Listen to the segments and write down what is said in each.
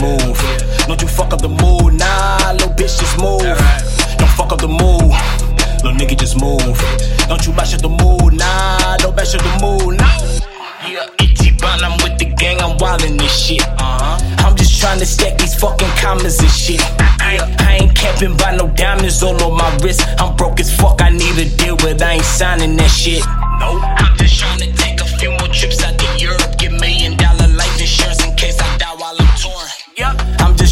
Don't you fuck up the mood, nah, little bitch, just move. Don't fuck up the mood, little nigga, just move. Don't you bash up the mood, nah, don't bash up the mood, nah. Yeah, itchy I'm with the gang, I'm wildin' this shit. Uh-huh. I'm just trying to stack these fucking commas and shit. Yeah, I ain't capping by no diamonds all on my wrist. I'm broke as fuck, I need a deal, but I ain't signing that shit. No,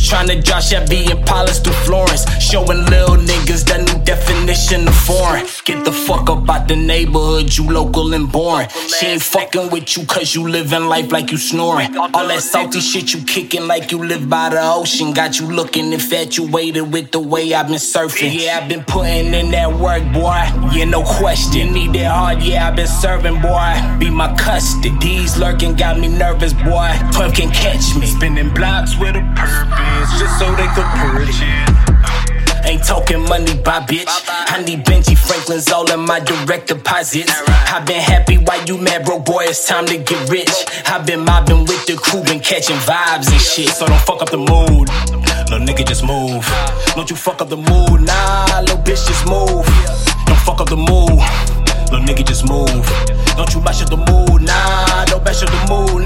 To drop Chevy polish through Florence. Showing little niggas the definition of foreign. Get the fuck up out the neighborhood, you local and boring. She ain't fucking with you cause you living life like you snoring. All that salty shit you kicking like you live by the ocean. Got you looking infatuated with the way I've been surfing. Yeah, I've been putting in that work, boy. Yeah, no question. Need that hard, yeah, I've been serving, boy. Be my custard. These lurking got me nervous, boy. Pump can catch me. Spinning blocks with a purpose, just so they could purge it. Ain't talking money, by bitch. I need Benji Franklin's all in my direct deposits. i been happy while you mad, bro, boy. It's time to get rich. i been mobbing with the crew, been catching vibes and shit. So don't fuck up the mood. Little nigga, just move. Don't you fuck up the mood, nah, little bitch, just move. Don't fuck up the mood. Little nigga, just move. Don't you bash up the mood, nah, don't bash up the mood,